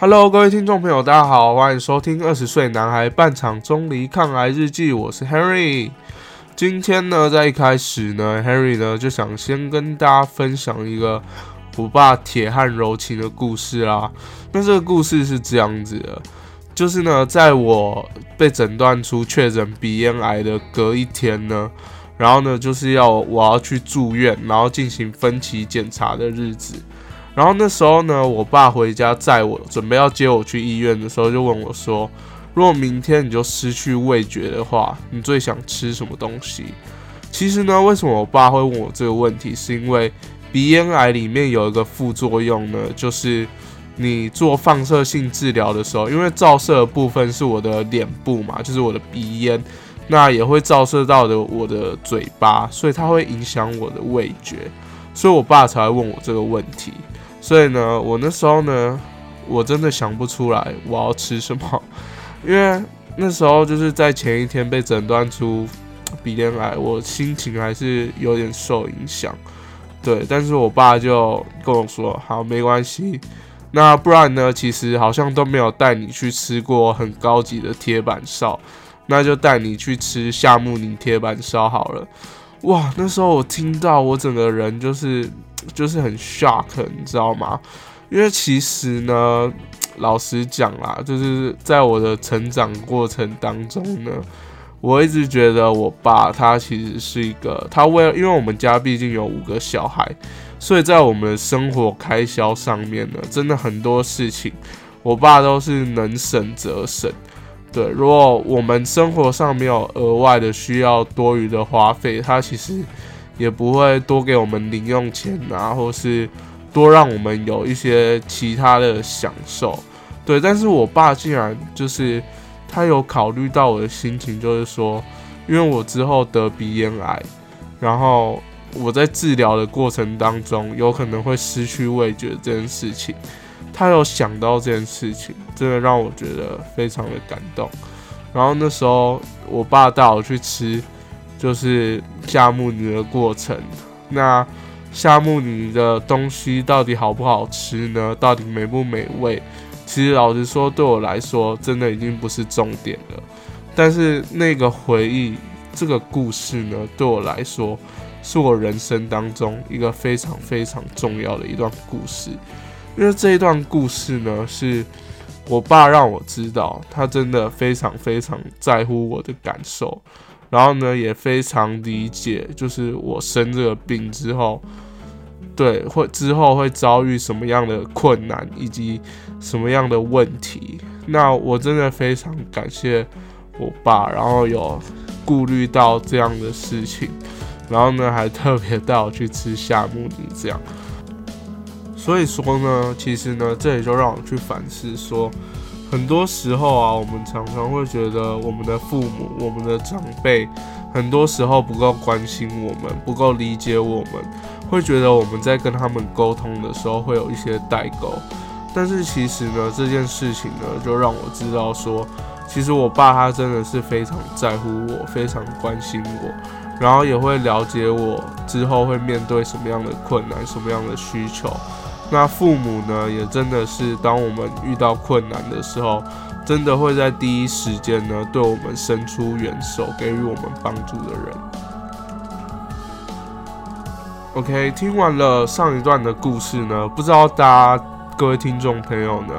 Hello，各位听众朋友，大家好，欢迎收听《二十岁男孩半场钟离抗癌日记》，我是 Harry。今天呢，在一开始呢，Harry 呢就想先跟大家分享一个我爸铁汉柔情的故事啦。那这个故事是这样子的，就是呢，在我被诊断出确诊鼻咽癌的隔一天呢，然后呢，就是要我要去住院，然后进行分期检查的日子。然后那时候呢，我爸回家载我，准备要接我去医院的时候，就问我说：“如果明天你就失去味觉的话，你最想吃什么东西？”其实呢，为什么我爸会问我这个问题，是因为鼻咽癌里面有一个副作用呢，就是你做放射性治疗的时候，因为照射的部分是我的脸部嘛，就是我的鼻咽，那也会照射到的我的嘴巴，所以它会影响我的味觉，所以我爸才会问我这个问题。所以呢，我那时候呢，我真的想不出来我要吃什么，因为那时候就是在前一天被诊断出鼻咽癌，我心情还是有点受影响。对，但是我爸就跟我说：“好，没关系。那不然呢？其实好像都没有带你去吃过很高级的铁板烧，那就带你去吃夏目尼铁板烧好了。”哇，那时候我听到，我整个人就是。就是很 shock，你知道吗？因为其实呢，老实讲啦，就是在我的成长过程当中呢，我一直觉得我爸他其实是一个，他为了，因为我们家毕竟有五个小孩，所以在我们的生活开销上面呢，真的很多事情，我爸都是能省则省。对，如果我们生活上没有额外的需要多余的花费，他其实。也不会多给我们零用钱啊，或是多让我们有一些其他的享受，对。但是我爸竟然就是他有考虑到我的心情，就是说，因为我之后得鼻咽癌，然后我在治疗的过程当中有可能会失去味觉这件事情，他有想到这件事情，真的让我觉得非常的感动。然后那时候我爸带我去吃。就是夏目女的过程，那夏目女的东西到底好不好吃呢？到底美不美味？其实老实说，对我来说，真的已经不是重点了。但是那个回忆，这个故事呢，对我来说，是我人生当中一个非常非常重要的一段故事。因为这一段故事呢，是我爸让我知道，他真的非常非常在乎我的感受。然后呢，也非常理解，就是我生这个病之后，对，会之后会遭遇什么样的困难，以及什么样的问题。那我真的非常感谢我爸，然后有顾虑到这样的事情，然后呢，还特别带我去吃夏目尼这样。所以说呢，其实呢，这也就让我去反思说。很多时候啊，我们常常会觉得我们的父母、我们的长辈，很多时候不够关心我们，不够理解我们，会觉得我们在跟他们沟通的时候会有一些代沟。但是其实呢，这件事情呢，就让我知道说，其实我爸他真的是非常在乎我，非常关心我，然后也会了解我之后会面对什么样的困难、什么样的需求。那父母呢，也真的是当我们遇到困难的时候，真的会在第一时间呢，对我们伸出援手，给予我们帮助的人。OK，听完了上一段的故事呢，不知道大家各位听众朋友呢，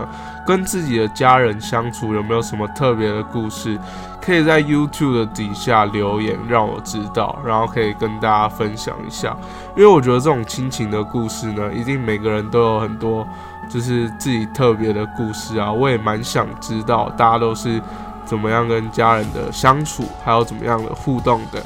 跟自己的家人相处有没有什么特别的故事？可以在 YouTube 的底下留言，让我知道，然后可以跟大家分享一下。因为我觉得这种亲情的故事呢，一定每个人都有很多就是自己特别的故事啊。我也蛮想知道大家都是怎么样跟家人的相处，还有怎么样的互动的。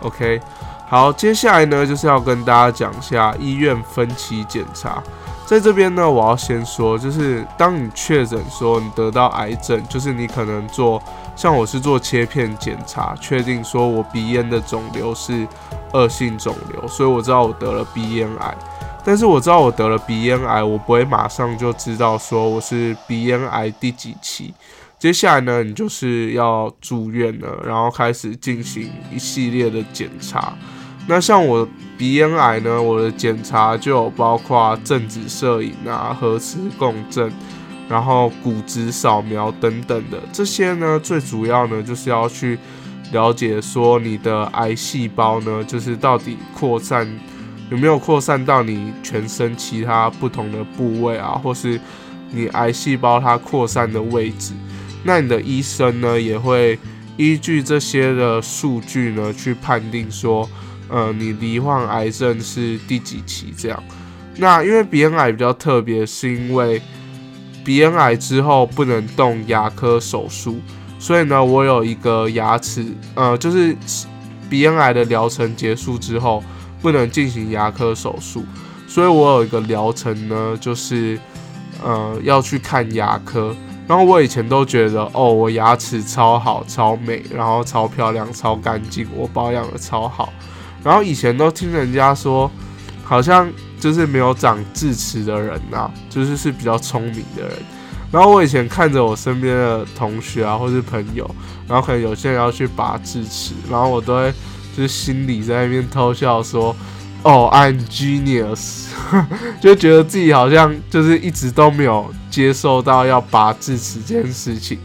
OK，好，接下来呢就是要跟大家讲一下医院分期检查。在这边呢，我要先说，就是当你确诊说你得到癌症，就是你可能做，像我是做切片检查，确定说我鼻咽的肿瘤是恶性肿瘤，所以我知道我得了鼻咽癌。但是我知道我得了鼻咽癌，我不会马上就知道说我是鼻咽癌第几期。接下来呢，你就是要住院了，然后开始进行一系列的检查。那像我鼻咽癌呢，我的检查就有包括正子摄影啊、核磁共振，然后骨质扫描等等的这些呢，最主要呢就是要去了解说你的癌细胞呢，就是到底扩散有没有扩散到你全身其他不同的部位啊，或是你癌细胞它扩散的位置。那你的医生呢也会依据这些的数据呢去判定说，呃，你罹患癌症是第几期这样。那因为鼻咽癌比较特别，是因为鼻咽癌之后不能动牙科手术，所以呢，我有一个牙齿，呃，就是鼻咽癌的疗程结束之后不能进行牙科手术，所以我有一个疗程呢，就是呃要去看牙科。然后我以前都觉得，哦，我牙齿超好、超美，然后超漂亮、超干净，我保养的超好。然后以前都听人家说，好像。就是没有长智齿的人呐，就是是比较聪明的人。然后我以前看着我身边的同学啊，或是朋友，然后可能有些人要去拔智齿，然后我都会就是心里在那边偷笑说：“哦，I'm genius。”就觉得自己好像就是一直都没有接受到要拔智齿这件事情，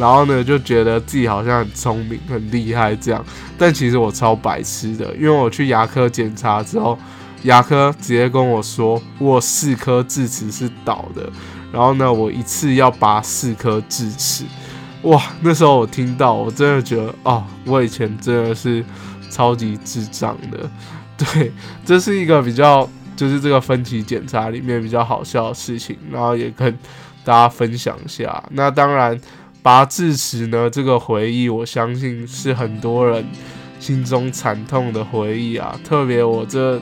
然后呢，就觉得自己好像很聪明、很厉害这样。但其实我超白痴的，因为我去牙科检查之后。牙科直接跟我说，我四颗智齿是倒的，然后呢，我一次要拔四颗智齿，哇！那时候我听到，我真的觉得，哦，我以前真的是超级智障的。对，这是一个比较，就是这个分期检查里面比较好笑的事情，然后也跟大家分享一下。那当然，拔智齿呢，这个回忆，我相信是很多人心中惨痛的回忆啊，特别我这。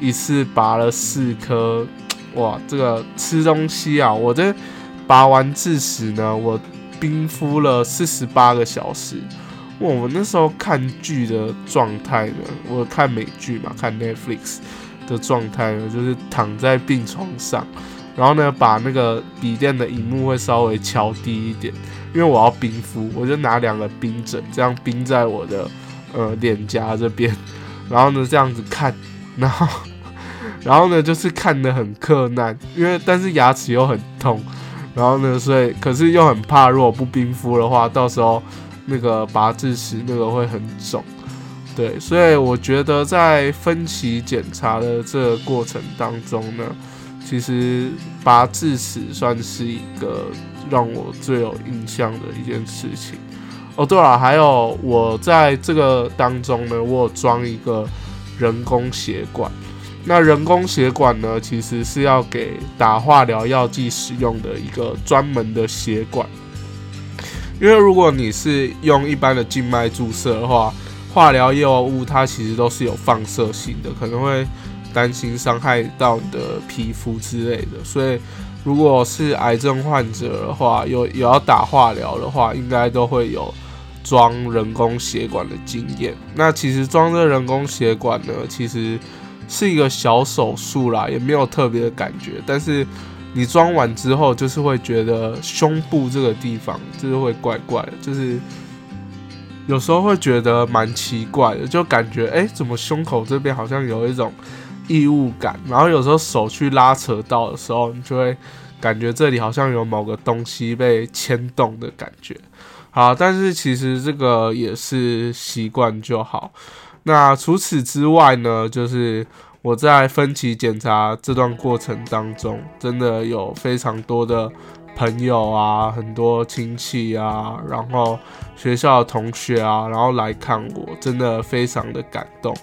一次拔了四颗，哇！这个吃东西啊，我这拔完智齿呢，我冰敷了四十八个小时。哇！我那时候看剧的状态呢，我看美剧嘛，看 Netflix 的状态呢，就是躺在病床上，然后呢，把那个笔电的荧幕会稍微调低一点，因为我要冰敷，我就拿两个冰枕这样冰在我的呃脸颊这边，然后呢这样子看，然后。然后呢，就是看得很困难，因为但是牙齿又很痛，然后呢，所以可是又很怕，如果不冰敷的话，到时候那个拔智齿那个会很肿，对，所以我觉得在分期检查的这个过程当中呢，其实拔智齿算是一个让我最有印象的一件事情。哦，对了，还有我在这个当中呢，我有装一个人工血管。那人工血管呢，其实是要给打化疗药剂使用的一个专门的血管。因为如果你是用一般的静脉注射的话，化疗药物它其实都是有放射性的，可能会担心伤害到你的皮肤之类的。所以，如果是癌症患者的话，有有要打化疗的话，应该都会有装人工血管的经验。那其实装这人工血管呢，其实。是一个小手术啦，也没有特别的感觉。但是你装完之后，就是会觉得胸部这个地方就是会怪怪的，就是有时候会觉得蛮奇怪的，就感觉哎，怎么胸口这边好像有一种异物感。然后有时候手去拉扯到的时候，你就会感觉这里好像有某个东西被牵动的感觉。好，但是其实这个也是习惯就好。那除此之外呢，就是我在分期检查这段过程当中，真的有非常多的朋友啊，很多亲戚啊，然后学校的同学啊，然后来看我，真的非常的感动。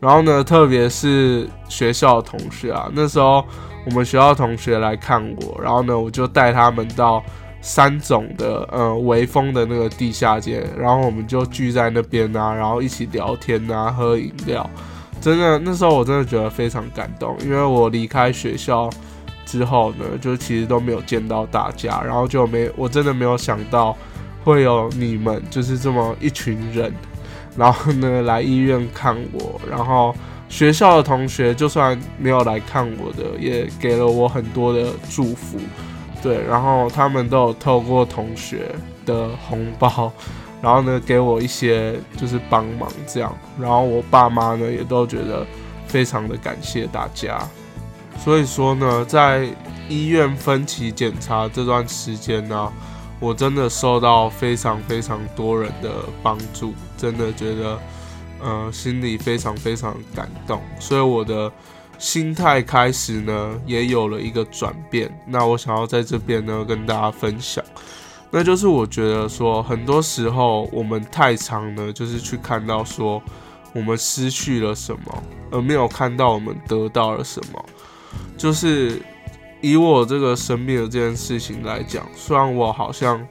然后呢，特别是学校的同学啊，那时候我们学校同学来看我，然后呢，我就带他们到。三种的呃微风的那个地下街，然后我们就聚在那边啊，然后一起聊天啊，喝饮料。真的那时候我真的觉得非常感动，因为我离开学校之后呢，就其实都没有见到大家，然后就没我真的没有想到会有你们就是这么一群人，然后呢来医院看我，然后学校的同学就算没有来看我的，也给了我很多的祝福。对，然后他们都有透过同学的红包，然后呢给我一些就是帮忙这样，然后我爸妈呢也都觉得非常的感谢大家。所以说呢，在医院分期检查这段时间呢，我真的受到非常非常多人的帮助，真的觉得，呃，心里非常非常感动，所以我的心态开始呢也有了一个转变。那我想要在这边呢跟大家分享，那就是我觉得说，很多时候我们太长呢，就是去看到说我们失去了什么，而没有看到我们得到了什么。就是以我这个生病的这件事情来讲，虽然我好像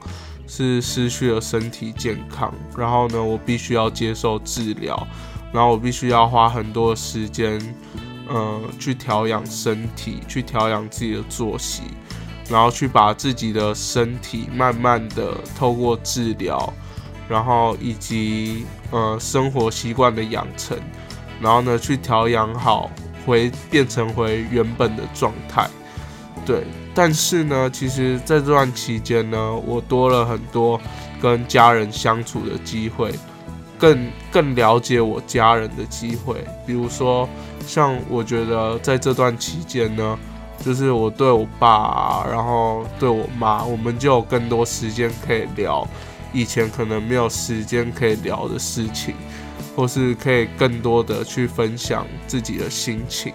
是失去了身体健康，然后呢，我必须要接受治疗，然后我必须要花很多时间，呃，去调养身体，去调养自己的作息，然后去把自己的身体慢慢的透过治疗，然后以及呃生活习惯的养成，然后呢去调养好。回变成回原本的状态，对。但是呢，其实在这段期间呢，我多了很多跟家人相处的机会，更更了解我家人的机会。比如说，像我觉得在这段期间呢，就是我对我爸，然后对我妈，我们就有更多时间可以聊以前可能没有时间可以聊的事情。或是可以更多的去分享自己的心情，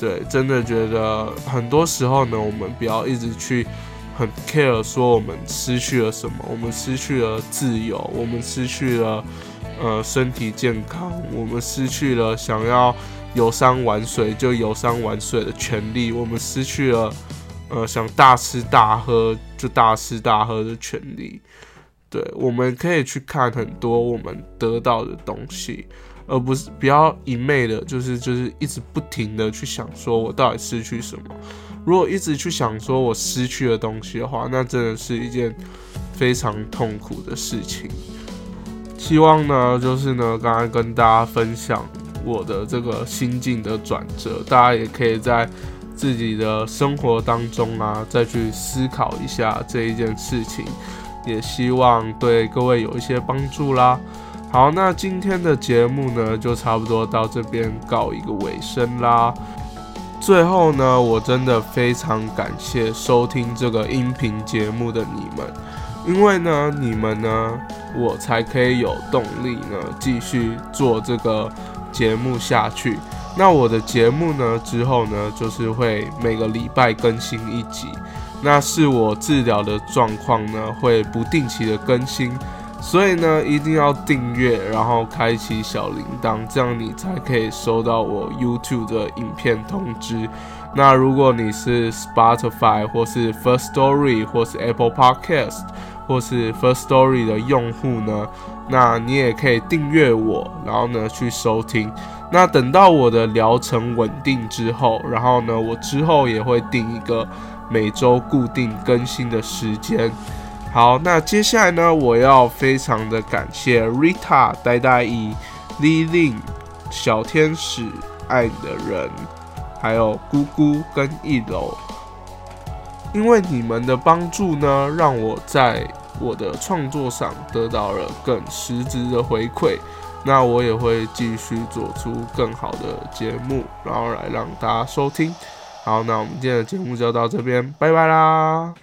对，真的觉得很多时候呢，我们不要一直去很 care 说我们失去了什么，我们失去了自由，我们失去了呃身体健康，我们失去了想要游山玩水就游山玩水的权利，我们失去了呃想大吃大喝就大吃大喝的权利。对，我们可以去看很多我们得到的东西，而不是不要一昧的，就是就是一直不停的去想说我到底失去什么。如果一直去想说我失去的东西的话，那真的是一件非常痛苦的事情。希望呢，就是呢，刚刚跟大家分享我的这个心境的转折，大家也可以在自己的生活当中啊，再去思考一下这一件事情。也希望对各位有一些帮助啦。好，那今天的节目呢，就差不多到这边告一个尾声啦。最后呢，我真的非常感谢收听这个音频节目的你们，因为呢，你们呢，我才可以有动力呢，继续做这个节目下去。那我的节目呢，之后呢，就是会每个礼拜更新一集。那是我治疗的状况呢，会不定期的更新，所以呢，一定要订阅，然后开启小铃铛，这样你才可以收到我 YouTube 的影片通知。那如果你是 Spotify 或是 First Story 或是 Apple Podcast 或是 First Story 的用户呢，那你也可以订阅我，然后呢去收听。那等到我的疗程稳定之后，然后呢，我之后也会定一个。每周固定更新的时间。好，那接下来呢，我要非常的感谢 Rita、呆呆姨、Lilin、小天使、爱你的人，还有姑姑跟一楼，因为你们的帮助呢，让我在我的创作上得到了更实质的回馈。那我也会继续做出更好的节目，然后来让大家收听。好，那我们今天的节目就到这边，拜拜啦。